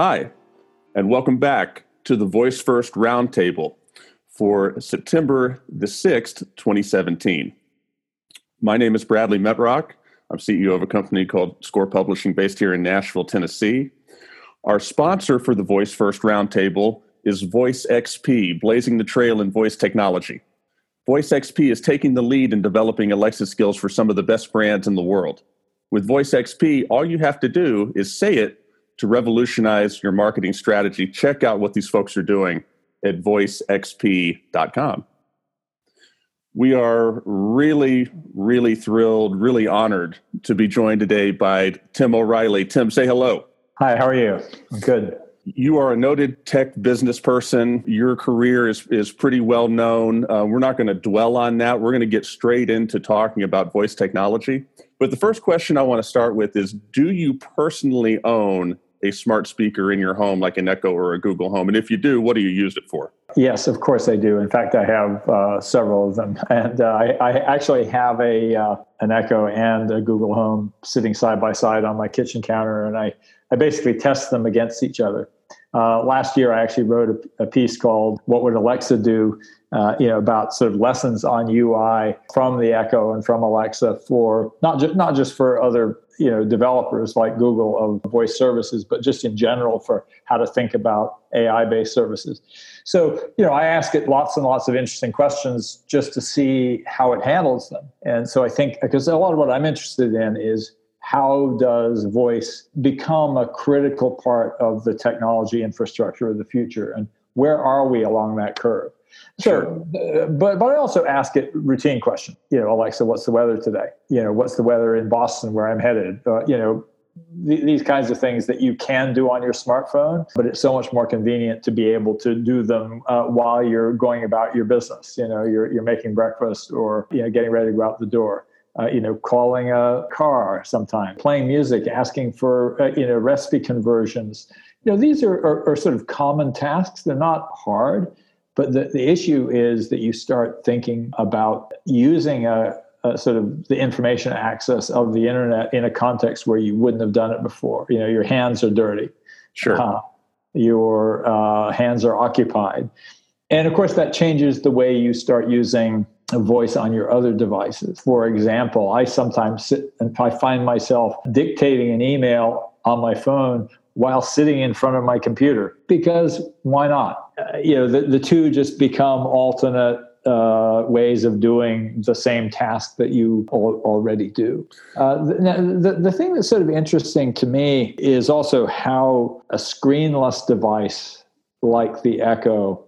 Hi, and welcome back to the Voice First Roundtable for September the 6th, 2017. My name is Bradley Metrock. I'm CEO of a company called Score Publishing based here in Nashville, Tennessee. Our sponsor for the Voice First Roundtable is Voice XP, blazing the trail in voice technology. Voice XP is taking the lead in developing Alexa skills for some of the best brands in the world. With Voice XP, all you have to do is say it to revolutionize your marketing strategy, check out what these folks are doing at voicexp.com. We are really, really thrilled, really honored to be joined today by Tim O'Reilly. Tim, say hello. Hi, how are you? Good. You are a noted tech business person. Your career is, is pretty well known. Uh, we're not going to dwell on that. We're going to get straight into talking about voice technology. But the first question I want to start with is Do you personally own a smart speaker in your home like an Echo or a Google Home? And if you do, what do you use it for? Yes, of course I do. In fact, I have uh, several of them, and uh, I, I, actually have a uh, an Echo and a Google Home sitting side by side on my kitchen counter, and I I basically test them against each other. Uh, last year, I actually wrote a, a, piece called "What Would Alexa Do," uh, you know, about sort of lessons on UI from the Echo and from Alexa for not just not just for other you know developers like Google of voice services, but just in general for how to think about AI-based services. So you know, I ask it lots and lots of interesting questions just to see how it handles them. And so I think because a lot of what I'm interested in is how does voice become a critical part of the technology infrastructure of the future and where are we along that curve so uh, but but i also ask it routine question you know alexa what's the weather today? You know what's the weather in boston where i'm headed? Uh, you know th- these kinds of things that you can do on your smartphone but it's so much more convenient to be able to do them uh, while you're going about your business. You know you're, you're making breakfast or you know getting ready to go out the door. Uh, you know, calling a car sometime, playing music, asking for, uh, you know, recipe conversions. You know, these are, are, are, sort of common tasks. They're not hard, but the, the issue is that you start thinking about using a, a sort of the information access of the internet in a context where you wouldn't have done it before. You know, your hands are dirty. Sure. Uh, your uh, hands are occupied. And of course, that changes the way you start using a voice on your other devices. For example, I sometimes sit and I find myself dictating an email on my phone while sitting in front of my computer because why not? Uh, you know, the, the two just become alternate uh, ways of doing the same task that you al- already do. Uh, the, the, the thing that's sort of interesting to me is also how a screenless device like the Echo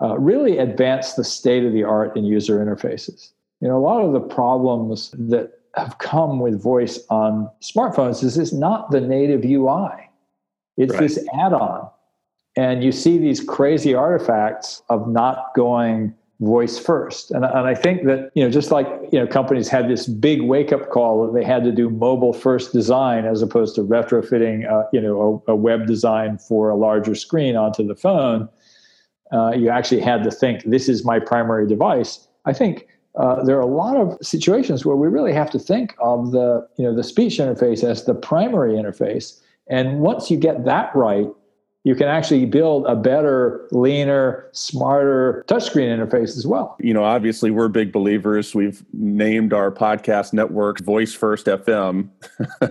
uh, really advance the state of the art in user interfaces. You know, a lot of the problems that have come with voice on smartphones is it's not the native UI. It's right. this add-on. And you see these crazy artifacts of not going voice first. And, and I think that, you know, just like, you know, companies had this big wake up call that they had to do mobile first design as opposed to retrofitting, uh, you know, a, a web design for a larger screen onto the phone uh, you actually had to think this is my primary device i think uh, there are a lot of situations where we really have to think of the you know the speech interface as the primary interface and once you get that right you can actually build a better, leaner, smarter touchscreen interface as well. You know, obviously, we're big believers. We've named our podcast network Voice First FM.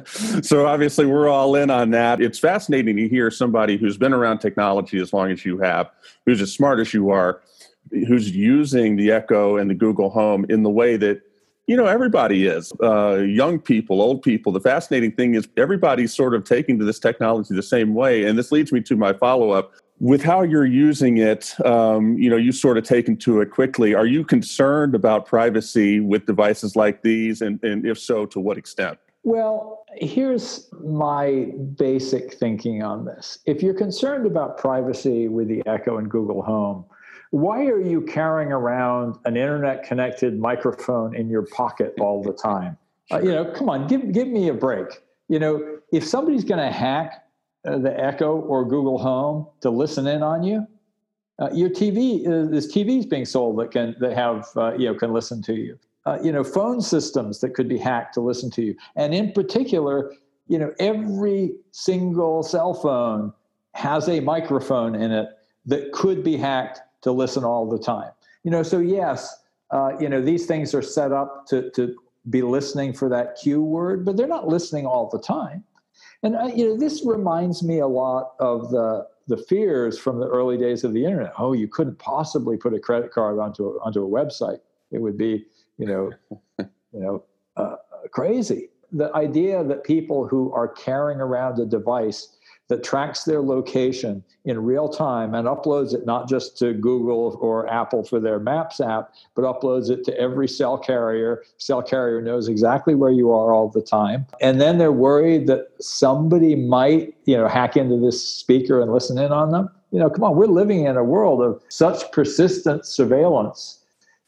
so, obviously, we're all in on that. It's fascinating to hear somebody who's been around technology as long as you have, who's as smart as you are, who's using the Echo and the Google Home in the way that you know, everybody is uh, young people, old people. The fascinating thing is everybody's sort of taking to this technology the same way. And this leads me to my follow up with how you're using it. Um, you know, you sort of taken to it quickly. Are you concerned about privacy with devices like these? And, and if so, to what extent? Well, here's my basic thinking on this. If you're concerned about privacy with the Echo and Google Home, why are you carrying around an internet connected microphone in your pocket all the time? Uh, you know, come on, give, give me a break. You know, if somebody's going to hack uh, the Echo or Google Home to listen in on you, uh, your TV, uh, there's TVs being sold that can that have uh, you know can listen to you. Uh, you know, phone systems that could be hacked to listen to you, and in particular, you know, every single cell phone has a microphone in it that could be hacked to listen all the time. You know, so yes, uh, you know, these things are set up to, to be listening for that cue word, but they're not listening all the time. And uh, you know, this reminds me a lot of the the fears from the early days of the internet. Oh, you couldn't possibly put a credit card onto a, onto a website. It would be, you know, you know, uh, crazy. The idea that people who are carrying around a device that tracks their location in real time and uploads it not just to Google or Apple for their Maps app, but uploads it to every cell carrier. Cell carrier knows exactly where you are all the time. And then they're worried that somebody might, you know, hack into this speaker and listen in on them. You know, come on, we're living in a world of such persistent surveillance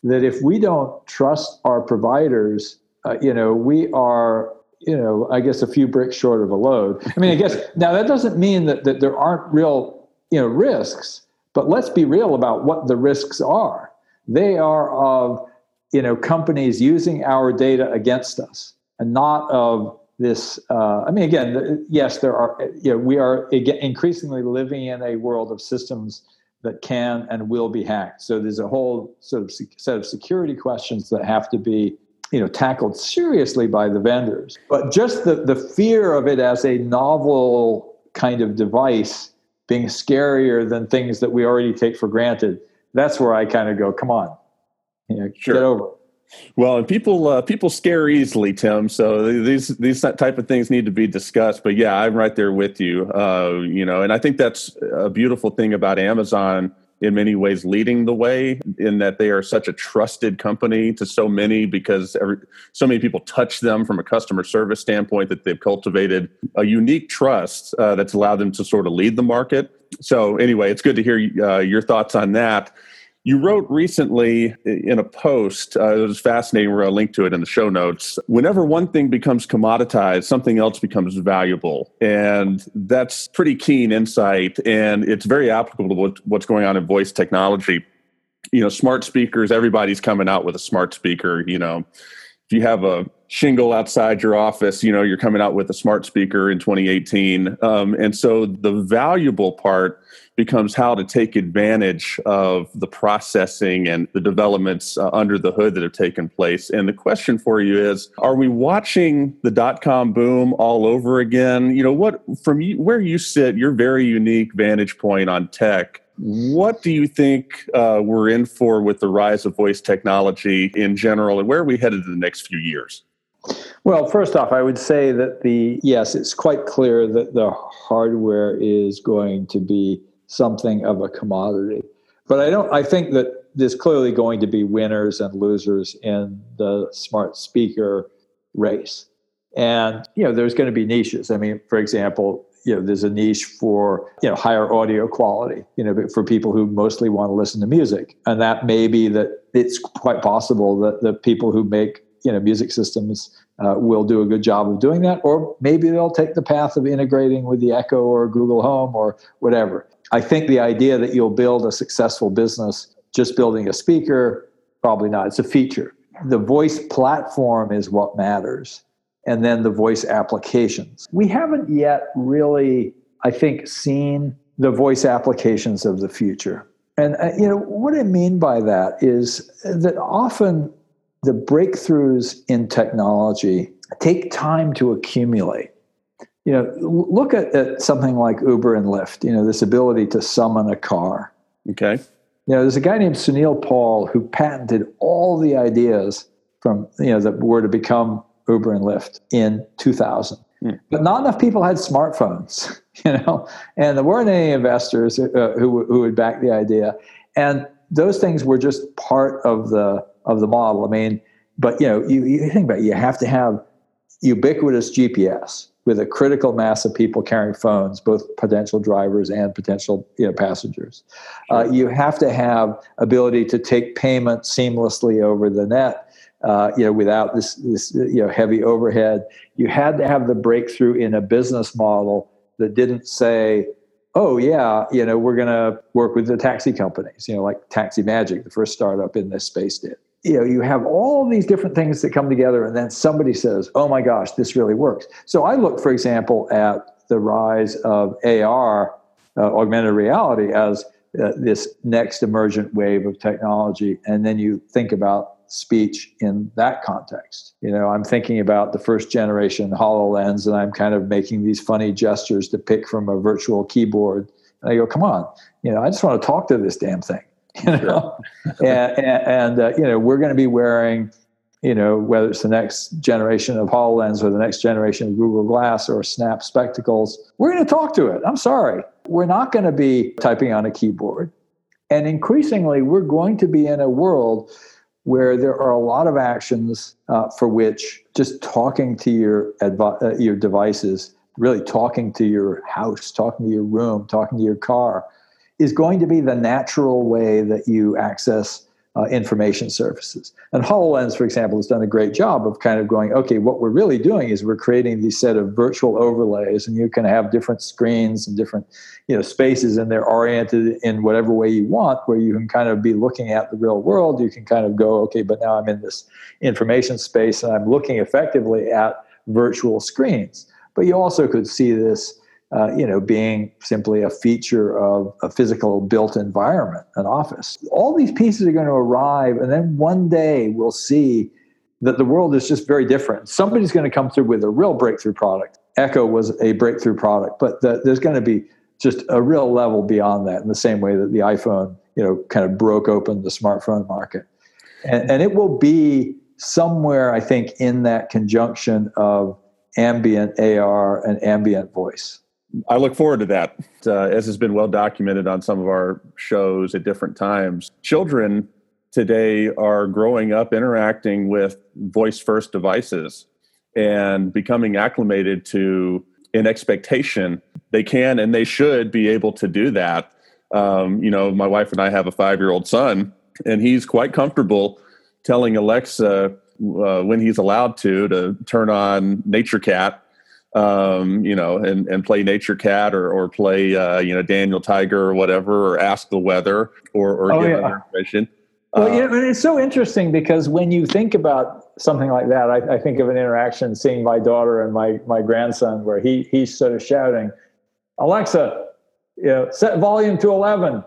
that if we don't trust our providers, uh, you know, we are you know, I guess a few bricks short of a load. I mean, I guess now that doesn't mean that, that there aren't real, you know, risks, but let's be real about what the risks are. They are of, you know, companies using our data against us and not of this. Uh, I mean, again, yes, there are, you know, we are increasingly living in a world of systems that can and will be hacked. So there's a whole sort of set of security questions that have to be you know tackled seriously by the vendors but just the, the fear of it as a novel kind of device being scarier than things that we already take for granted that's where i kind of go come on you know, sure. get over it well, and people uh, people scare easily, Tim. So these these type of things need to be discussed. But yeah, I'm right there with you. Uh, you know, and I think that's a beautiful thing about Amazon in many ways leading the way in that they are such a trusted company to so many because every, so many people touch them from a customer service standpoint that they've cultivated a unique trust uh, that's allowed them to sort of lead the market. So anyway, it's good to hear uh, your thoughts on that. You wrote recently in a post, uh, it was fascinating, we're going to link to it in the show notes. Whenever one thing becomes commoditized, something else becomes valuable. And that's pretty keen insight. And it's very applicable to what's going on in voice technology. You know, smart speakers, everybody's coming out with a smart speaker. You know, if you have a shingle outside your office, you know, you're coming out with a smart speaker in 2018. Um, and so the valuable part becomes how to take advantage of the processing and the developments uh, under the hood that have taken place. And the question for you is are we watching the dot com boom all over again? You know, what from you, where you sit, your very unique vantage point on tech. What do you think uh, we're in for with the rise of voice technology in general, and where are we headed in the next few years? Well, first off, I would say that the yes, it's quite clear that the hardware is going to be something of a commodity. But I don't I think that there's clearly going to be winners and losers in the smart speaker race. And you know, there's going to be niches. I mean, for example, you know, there's a niche for you know higher audio quality. You know, for people who mostly want to listen to music, and that may be that it's quite possible that the people who make you know music systems uh, will do a good job of doing that, or maybe they'll take the path of integrating with the Echo or Google Home or whatever. I think the idea that you'll build a successful business just building a speaker, probably not. It's a feature. The voice platform is what matters, and then the voice applications. We haven't yet really, I think, seen the voice applications of the future. And uh, you know what I mean by that is that often the breakthroughs in technology take time to accumulate you know, look at, at something like Uber and Lyft, you know, this ability to summon a car. Okay. You know, there's a guy named Sunil Paul who patented all the ideas from, you know, that were to become Uber and Lyft in 2000. Hmm. But not enough people had smartphones, you know, and there weren't any investors uh, who, who would back the idea. And those things were just part of the, of the model. I mean, but, you know, you, you think about it, you have to have ubiquitous GPS with a critical mass of people carrying phones, both potential drivers and potential you know, passengers. Uh, you have to have ability to take payment seamlessly over the net. Uh, you know, without this, this you know heavy overhead, you had to have the breakthrough in a business model that didn't say, "Oh yeah, you know, we're going to work with the taxi companies." You know, like Taxi Magic, the first startup in this space did you know you have all these different things that come together and then somebody says oh my gosh this really works so i look for example at the rise of ar uh, augmented reality as uh, this next emergent wave of technology, and then you think about speech in that context. You know, I'm thinking about the first generation HoloLens, and I'm kind of making these funny gestures to pick from a virtual keyboard. And I go, come on, you know, I just want to talk to this damn thing. You know, and, and, and uh, you know, we're going to be wearing, you know, whether it's the next generation of HoloLens or the next generation of Google Glass or Snap spectacles, we're going to talk to it. I'm sorry, we're not going to be typing on a keyboard. And increasingly, we're going to be in a world where there are a lot of actions uh, for which just talking to your advi- uh, your devices, really talking to your house, talking to your room, talking to your car, is going to be the natural way that you access uh, information services. And HoloLens, for example, has done a great job of kind of going, okay, what we're really doing is we're creating these set of virtual overlays, and you can have different screens and different you know spaces, and they're oriented in whatever way you want, where you can kind of be looking at the real world. You can kind of go, okay, but now I'm in this information space, and I'm looking effectively at virtual screens. But you also could see this uh, you know, being simply a feature of a physical built environment, an office. All these pieces are going to arrive, and then one day we'll see that the world is just very different. Somebody's going to come through with a real breakthrough product. Echo was a breakthrough product, but the, there's going to be just a real level beyond that in the same way that the iPhone, you know, kind of broke open the smartphone market. And, and it will be somewhere, I think, in that conjunction of ambient AR and ambient voice. I look forward to that. Uh, as has been well documented on some of our shows at different times, children today are growing up interacting with voice first devices and becoming acclimated to an expectation they can and they should be able to do that. Um, you know, my wife and I have a five year old son, and he's quite comfortable telling Alexa uh, when he's allowed to to turn on Nature Cat um, you know, and, and play Nature Cat or, or play, uh, you know, Daniel Tiger or whatever, or ask the weather or, or oh, give yeah. information. Well, uh, you know, it's so interesting because when you think about something like that, I, I, think of an interaction seeing my daughter and my, my grandson where he, he's sort of shouting, Alexa, you know, set volume to 11.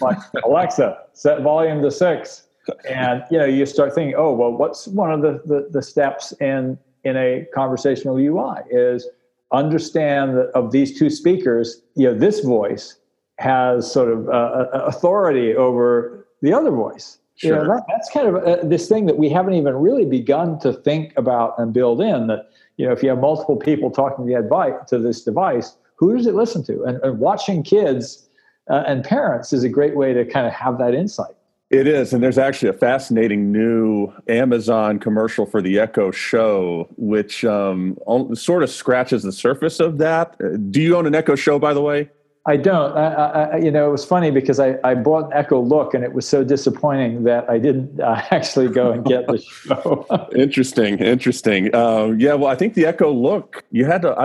like, Alexa, set volume to six. And, you know, you start thinking, oh, well, what's one of the, the, the steps in in a conversational UI is understand that of these two speakers, you know, this voice has sort of uh, uh authority over the other voice. Sure. You know, that, that's kind of uh, this thing that we haven't even really begun to think about and build in. That you know, if you have multiple people talking to, the advice, to this device, who does it listen to? And, and watching kids uh, and parents is a great way to kind of have that insight. It is, and there's actually a fascinating new Amazon commercial for the Echo Show, which um, sort of scratches the surface of that. Uh, do you own an Echo Show, by the way? I don't. I, I, you know, it was funny because I, I bought an Echo Look and it was so disappointing that I didn't uh, actually go and get the show. interesting, interesting. Um, yeah, well, I think the Echo Look you had to. I,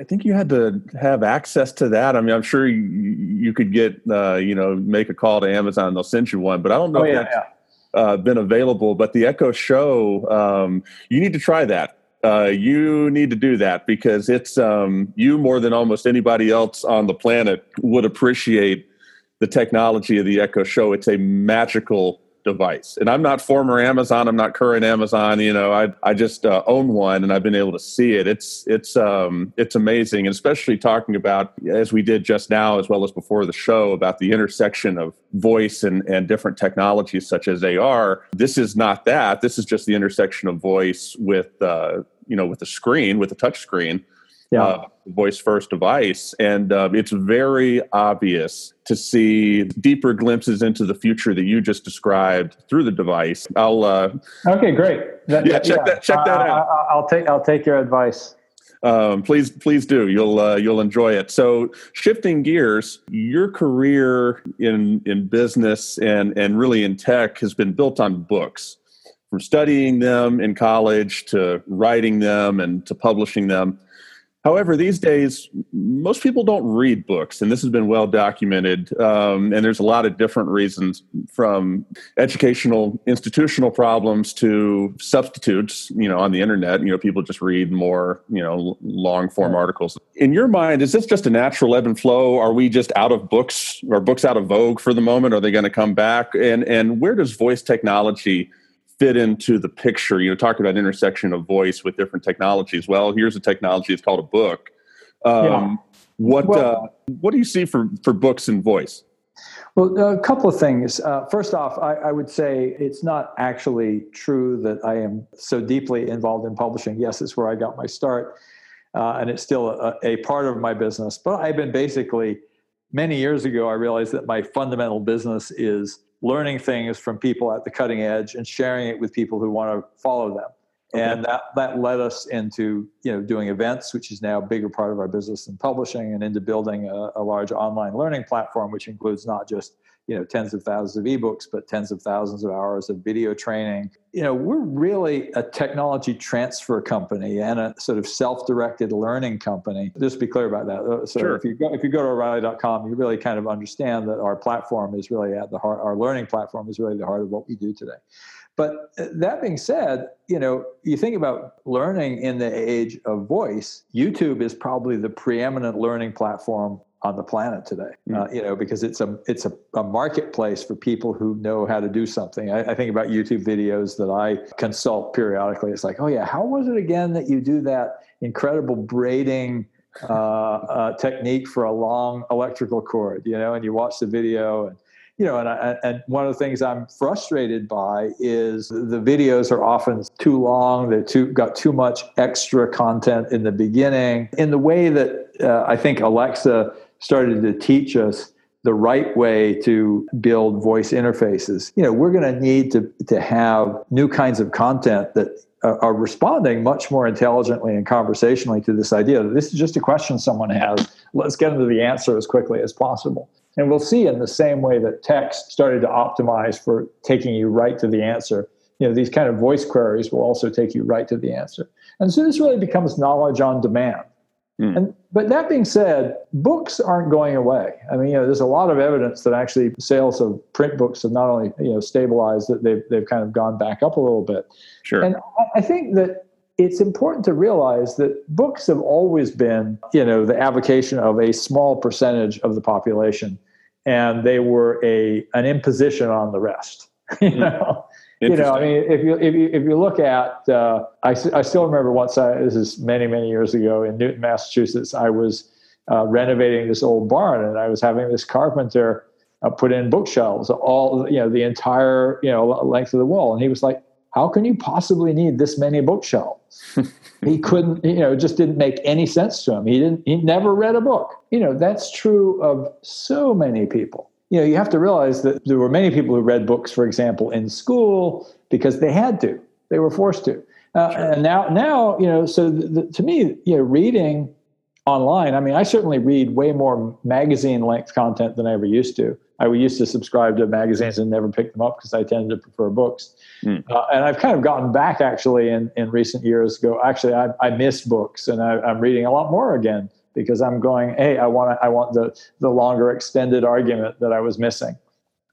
I, think you had to have access to that. I mean, I'm sure you, you could get uh, you know make a call to Amazon, they'll send you one. But I don't know oh, if yeah, that's yeah. Uh, been available. But the Echo Show, um, you need to try that uh, you need to do that because it's um, you more than almost anybody else on the planet would appreciate the technology of the Echo Show. It's a magical device. And I'm not former Amazon. I'm not current Amazon. You know, I I just uh, own one, and I've been able to see it. It's it's um it's amazing, and especially talking about as we did just now, as well as before the show, about the intersection of voice and and different technologies such as AR. This is not that. This is just the intersection of voice with uh, you know with the screen with the touch screen yeah. Uh, voice first device. And um, it's very obvious to see deeper glimpses into the future that you just described through the device. I'll uh, okay great. That, yeah, check yeah. that check that out. I, will take i'll take your advice. Um, please please do. You'll uh, you'll enjoy it. So shifting gears your career in in business and and really in tech has been built on books from studying them in college to writing them and to publishing them. However, these days, most people don't read books, and this has been well documented. Um, and there's a lot of different reasons from educational, institutional problems to substitutes, you know, on the internet. You know, people just read more, you know, long form articles. In your mind, is this just a natural ebb and flow? Are we just out of books? Are books out of vogue for the moment? Are they going to come back? And, and where does voice technology? Fit into the picture? You know, talking about intersection of voice with different technologies. Well, here's a technology. It's called a book. Um, yeah. What well, uh, What do you see for for books and voice? Well, a couple of things. Uh, first off, I, I, would say it's not actually true that I am so deeply involved in publishing. Yes, it's where I got my start, uh, and it's still a, a, part of my business. But I've been basically, many years ago, I realized that my fundamental business is learning things from people at the cutting edge and sharing it with people who want to follow them. Okay. And that, that led us into you know doing events, which is now a bigger part of our business than publishing, and into building a, a large online learning platform, which includes not just you know tens of thousands of ebooks but tens of thousands of hours of video training. You know we're really a technology transfer company and a sort of self-directed learning company. Just be clear about that uh, so sure. if you go if you go to o'reilly.com you really kind of understand that our platform is really at the heart our learning platform is really the heart of what we do today. But uh, that being said, you know, you think about learning in the age of voice, YouTube is probably the preeminent learning platform on the planet today. Mm. Uh, you know, because it's a it's a, a, marketplace for people who know how to do something. I, I, think about YouTube videos that I consult periodically. It's like, oh yeah, how was it again that you do that incredible braiding uh, uh, technique for a long electrical cord? You know, and you watch the video and you know, and, I, and one of the things I'm frustrated by is the videos are often too long. They're too got too much extra content in the beginning. In the way that uh, I think Alexa started to teach us the right way to build voice interfaces. You know, we're going to need to to have new kinds of content that are responding much more intelligently and conversationally to this idea that this is just a question someone has. Let's get into the answer as quickly as possible. And we'll see in the same way that text started to optimize for taking you right to the answer. You know, these kind of voice queries will also take you right to the answer. And so this really becomes knowledge on demand. Mm. And but that being said, books aren't going away. I mean, you know, there's a lot of evidence that actually sales of print books have not only you know stabilized, that they've they've kind of gone back up a little bit. Sure. And I think that it's important to realize that books have always been, you know, the avocation of a small percentage of the population, and they were a an imposition on the rest. you hmm. know, you know, I mean, if you if you if you look at, uh, I I still remember once I this is many many years ago in Newton, Massachusetts. I was uh, renovating this old barn, and I was having this carpenter uh, put in bookshelves all you know the entire you know length of the wall, and he was like, "How can you possibly need this many bookshelves?" he couldn't, you know, it just didn't make any sense to him. He didn't. He never read a book. You know, that's true of so many people you know, you have to realize that there were many people who read books, for example, in school because they had to, they were forced to. Uh, sure. And now, now, you know, so the, the, to me, you know, reading online, I mean, I certainly read way more magazine length content than I ever used to. I used to subscribe to magazines and never pick them up because I tended to prefer books. Mm. Uh, and I've kind of gotten back actually in, in recent years. Go actually, I, I miss books and I, I'm reading a lot more again because I'm going, hey, I want I want the the longer extended argument that I was missing.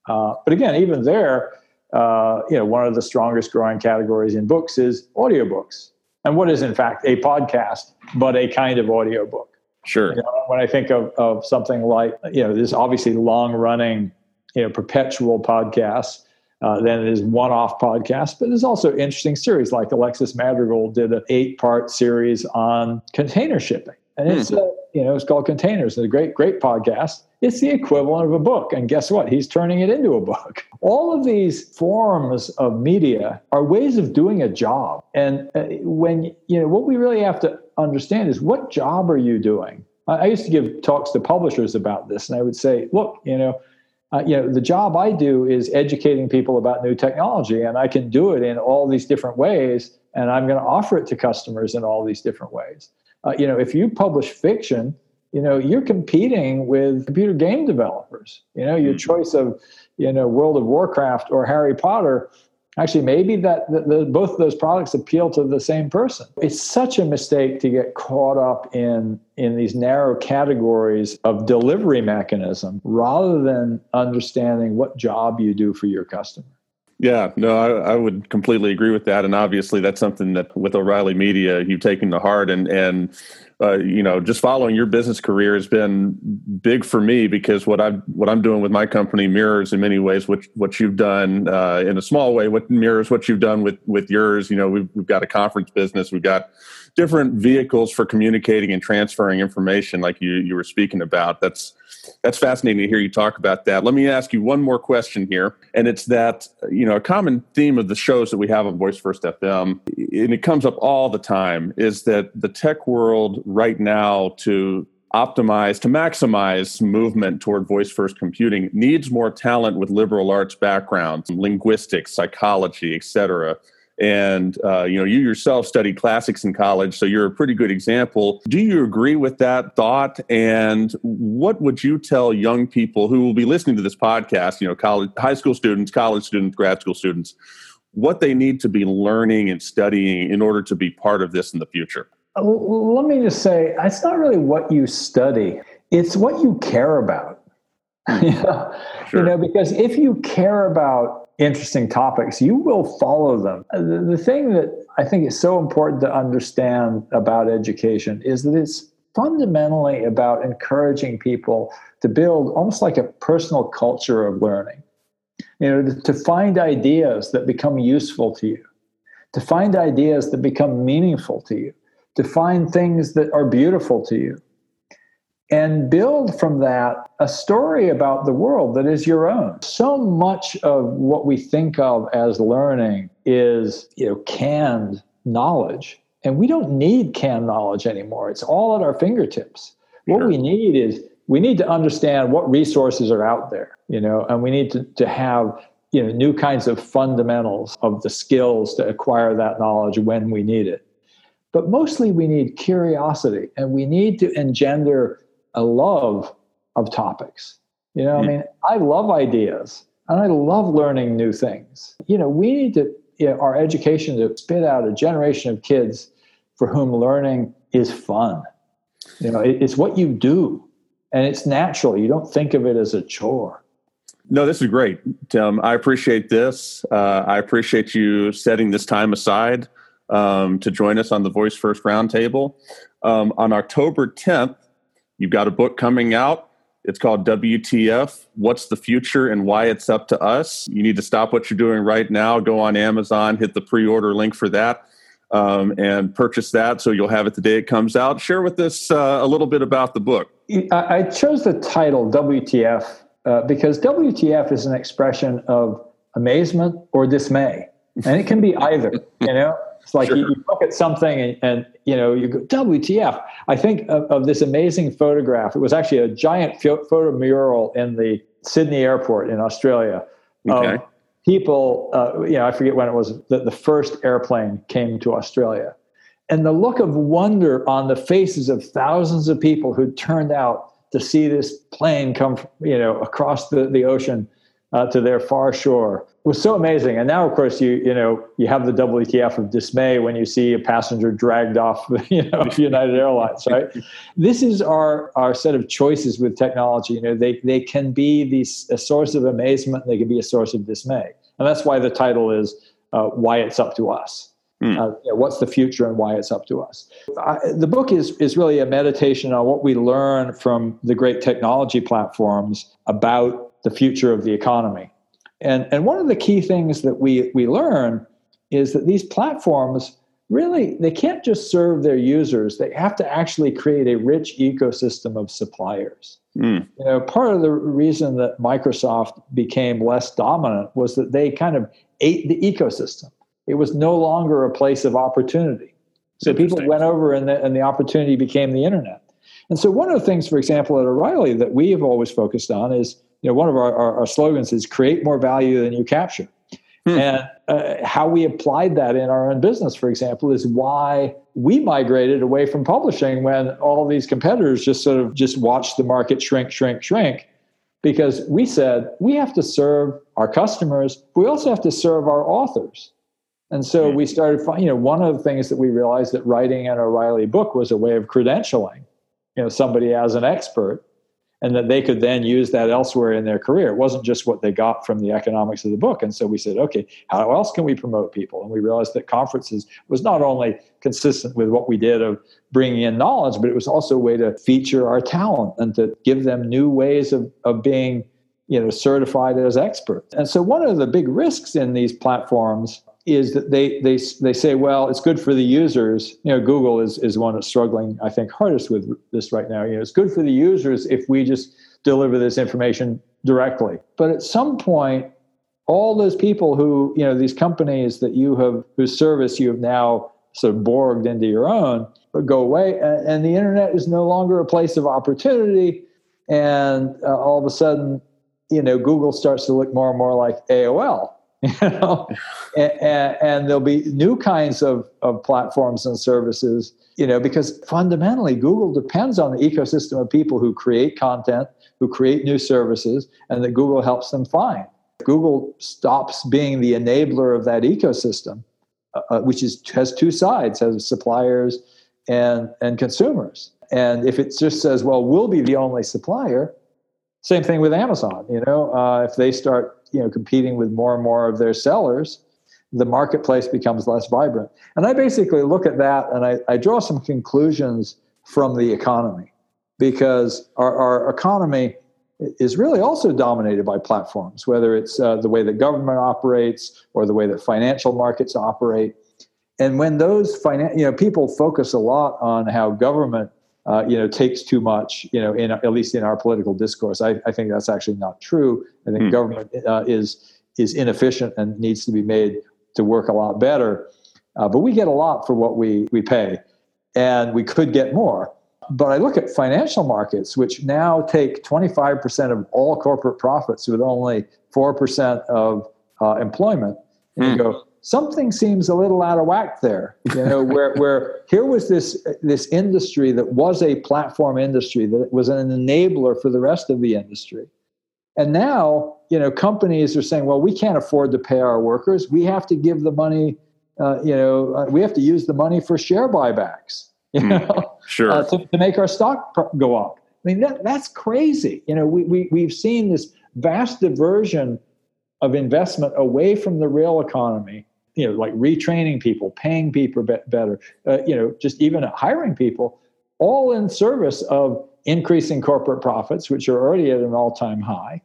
Uh, but again, even there, uh, you know, one of the strongest growing categories in books is audiobooks, and what is in fact a podcast, but a kind of audiobook. Sure. You know, when I think of of something like you know, there's obviously long running, you know, perpetual podcasts. Uh, then it is one-off podcast, but there's also interesting series like Alexis Madrigal did an eight-part series on container shipping and it's hmm. uh, you know it's called Containers. It's a great great podcast. It's the equivalent of a book, and guess what? He's turning it into a book. All of these forms of media are ways of doing a job, and uh, when you know what we really have to understand is what job are you doing? I, I used to give talks to publishers about this, and I would say, look, you know. Uh, you know the job i do is educating people about new technology and i can do it in all these different ways and i'm going to offer it to customers in all these different ways uh, you know, if you publish fiction, you know, you're competing with computer game developers. You know, your mm-hmm. choice of, you know, World of Warcraft or Harry Potter, Actually, maybe that the, the, both of those products appeal to the same person. It's such a mistake to get caught up in in these narrow categories of delivery mechanism rather than understanding what job you do for your customer. Yeah, no, I, I, would completely agree with that, and obviously that's something that with O'Reilly Media you've taken to heart, and and uh, you know just following your business career has been big for me because what I'm what I'm doing with my company mirrors in many ways what what you've done uh, in a small way. What mirrors what you've done with with yours. You know, we've we've got a conference business, we've got different vehicles for communicating and transferring information, like you you were speaking about. That's that's fascinating to hear you talk about that. Let me ask you one more question here, and it's that you know a common theme of the shows that we have on Voice First FM, and it comes up all the time, is that the tech world right now to optimize to maximize movement toward voice first computing needs more talent with liberal arts backgrounds linguistics psychology etc and uh, you know you yourself studied classics in college so you're a pretty good example do you agree with that thought and what would you tell young people who will be listening to this podcast you know college high school students college students grad school students what they need to be learning and studying in order to be part of this in the future uh, let me just say it's not really what you study it's what you care about you, know? Sure. you know because if you care about interesting topics, you will follow them. The, thing that I think is so important to understand about education is that it's fundamentally about encouraging people to build almost like a personal culture of learning. You know, to find ideas that become useful to you, to find ideas that become meaningful to you, to find things that are beautiful to you and build from that a story about the world that is your own. So much of what we think of as learning is, you know, canned knowledge. And we don't need canned knowledge anymore. It's all at our fingertips. Sure. What we need is we need to understand what resources are out there, you know, and we need to, to have you know new kinds of fundamentals of the skills to acquire that knowledge when we need it. But mostly we need curiosity and we need to engender a love of topics. You know, I mean, I love ideas and I love learning new things. You know, we need to, you know, our education to spit out a generation of kids for whom learning is fun. You know, it, it's what you do and it's natural. You don't think of it as a chore. No, this is great, Tim. I appreciate this. Uh, I appreciate you setting this time aside um, to join us on the Voice First Roundtable. Um, on October 10th, You've got a book coming out. It's called WTF What's the Future and Why It's Up to Us. You need to stop what you're doing right now. Go on Amazon, hit the pre order link for that, um, and purchase that so you'll have it the day it comes out. Share with us uh, a little bit about the book. I chose the title WTF uh, because WTF is an expression of amazement or dismay, and it can be either, you know? It's like sure. you, you, look at something and, and, you know you go WTF. I think of, of, this amazing photograph. It was actually a giant photo mural in the Sydney airport in Australia. Okay. Of people, uh, you know, I forget when it was that the first airplane came to Australia, and the look of wonder on the faces of thousands of people who turned out to see this plane come, you know, across the, the ocean uh, to their far shore was so amazing. And now, of course, you you know you have the WTF of dismay when you see a passenger dragged off, you know, United Airlines, right? this is our our set of choices with technology. You know, they they can be these a source of amazement, they can be a source of dismay, and that's why the title is uh, "Why It's Up to Us." Mm. Uh, you know, what's the future and why it's up to us? I, the book is is really a meditation on what we learn from the great technology platforms about the future of the economy. And, and one of the key things that we, we learn is that these platforms really they can't just serve their users. They have to actually create a rich ecosystem of suppliers. Mm. you know part of the reason that microsoft became less dominant was that they kind of ate the ecosystem. It was no longer a place of opportunity. So people went over and the, and the opportunity became the internet. And so one of the things for example at o'reilly that we have always focused on is you know, one of our, our, our slogans is create more value than you capture. Hmm. And uh, how we applied that in our own business, for example, is why we migrated away from publishing when all these competitors just sort of just watched the market shrink, shrink, shrink. because we said we have to serve our customers, but we also have to serve our authors. And so we started, you know, one of the things that we realized that writing an O'Reilly book was a way of credentialing, you know, somebody as an expert and that they could then use that elsewhere in their career. It wasn't just what they got from the economics of the book. And so we said, okay, how else can we promote people? And we realized that conferences was not only consistent with what we did of bringing in knowledge, but it was also a way to feature our talent and to give them new ways of, of being you know certified as experts. And so one of the big risks in these platforms is that they they they say, well, it's good for the users. You know, Google is is one that's struggling, I think, hardest with this right now. You know, it's good for the users if we just deliver this information directly. But at some point, all those people who you know these companies that you have whose service you have now sort of borged into your own go away, and, and the internet is no longer a place of opportunity. And uh, all of a sudden, you know, Google starts to look more and more like AOL you know? And, and, there'll be new kinds of, of platforms and services you know because fundamentally google depends on the ecosystem of people who create content who create new services and that google helps them find. Google stops being the enabler of that ecosystem uh, uh which is has two sides has suppliers and and consumers. And if it just says well we'll be the only supplier same thing with amazon you know? Uh, if they start you know competing with more and more of their sellers the marketplace becomes less vibrant. And i basically look at that and i, I draw some conclusions from the economy because our, our economy is really also dominated by platforms whether it's uh, the way that government operates or the way that financial markets operate. And when those finan- you know people focus a lot on how government uh, you know, takes too much, you know, in at least in our political discourse. I, I think that's actually not true. I think mm. government uh, is is inefficient and needs to be made to work a lot better. Uh, but we get a lot for what we we pay, and we could get more. But I look at financial markets, which now take 25% of all corporate profits with only 4% of uh, employment, and mm. you hmm. go, something seems a little out of whack there you know where where here was this this industry that was a platform industry that was an enabler for the rest of the industry. And now you know companies are saying well we can't afford to pay our workers. We have to give the money uh, you know uh, we have to use the money for share buybacks you hmm. know mm, sure. uh, to, to, make our stock go up. I mean that, that's crazy. You know we, we, we've seen this vast diversion of investment away from the real economy you know, like retraining people, paying people better, uh, you know, just even hiring people, all in service of increasing corporate profits, which are already at an all-time high.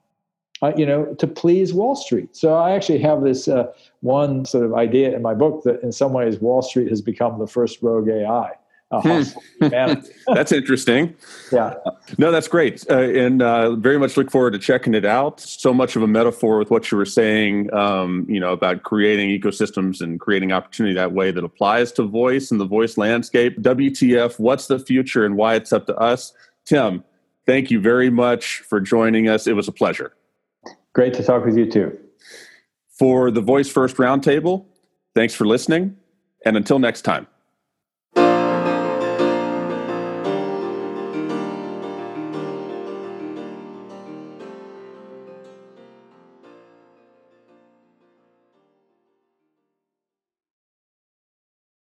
Uh, you know, to please Wall Street. So I actually have this uh, one sort of idea in my book that in some ways Wall Street has become the first rogue AI. Hmm. that's interesting. Yeah. No, that's great. Uh, and uh, very much look forward to checking it out. So much of a metaphor with what you were saying, um, you know, about creating ecosystems and creating opportunity that way that applies to voice and the voice landscape. WTF, what's the future and why it's up to us? Tim, thank you very much for joining us. It was a pleasure. Great to talk with you too. For the Voice First Roundtable, thanks for listening. And until next time.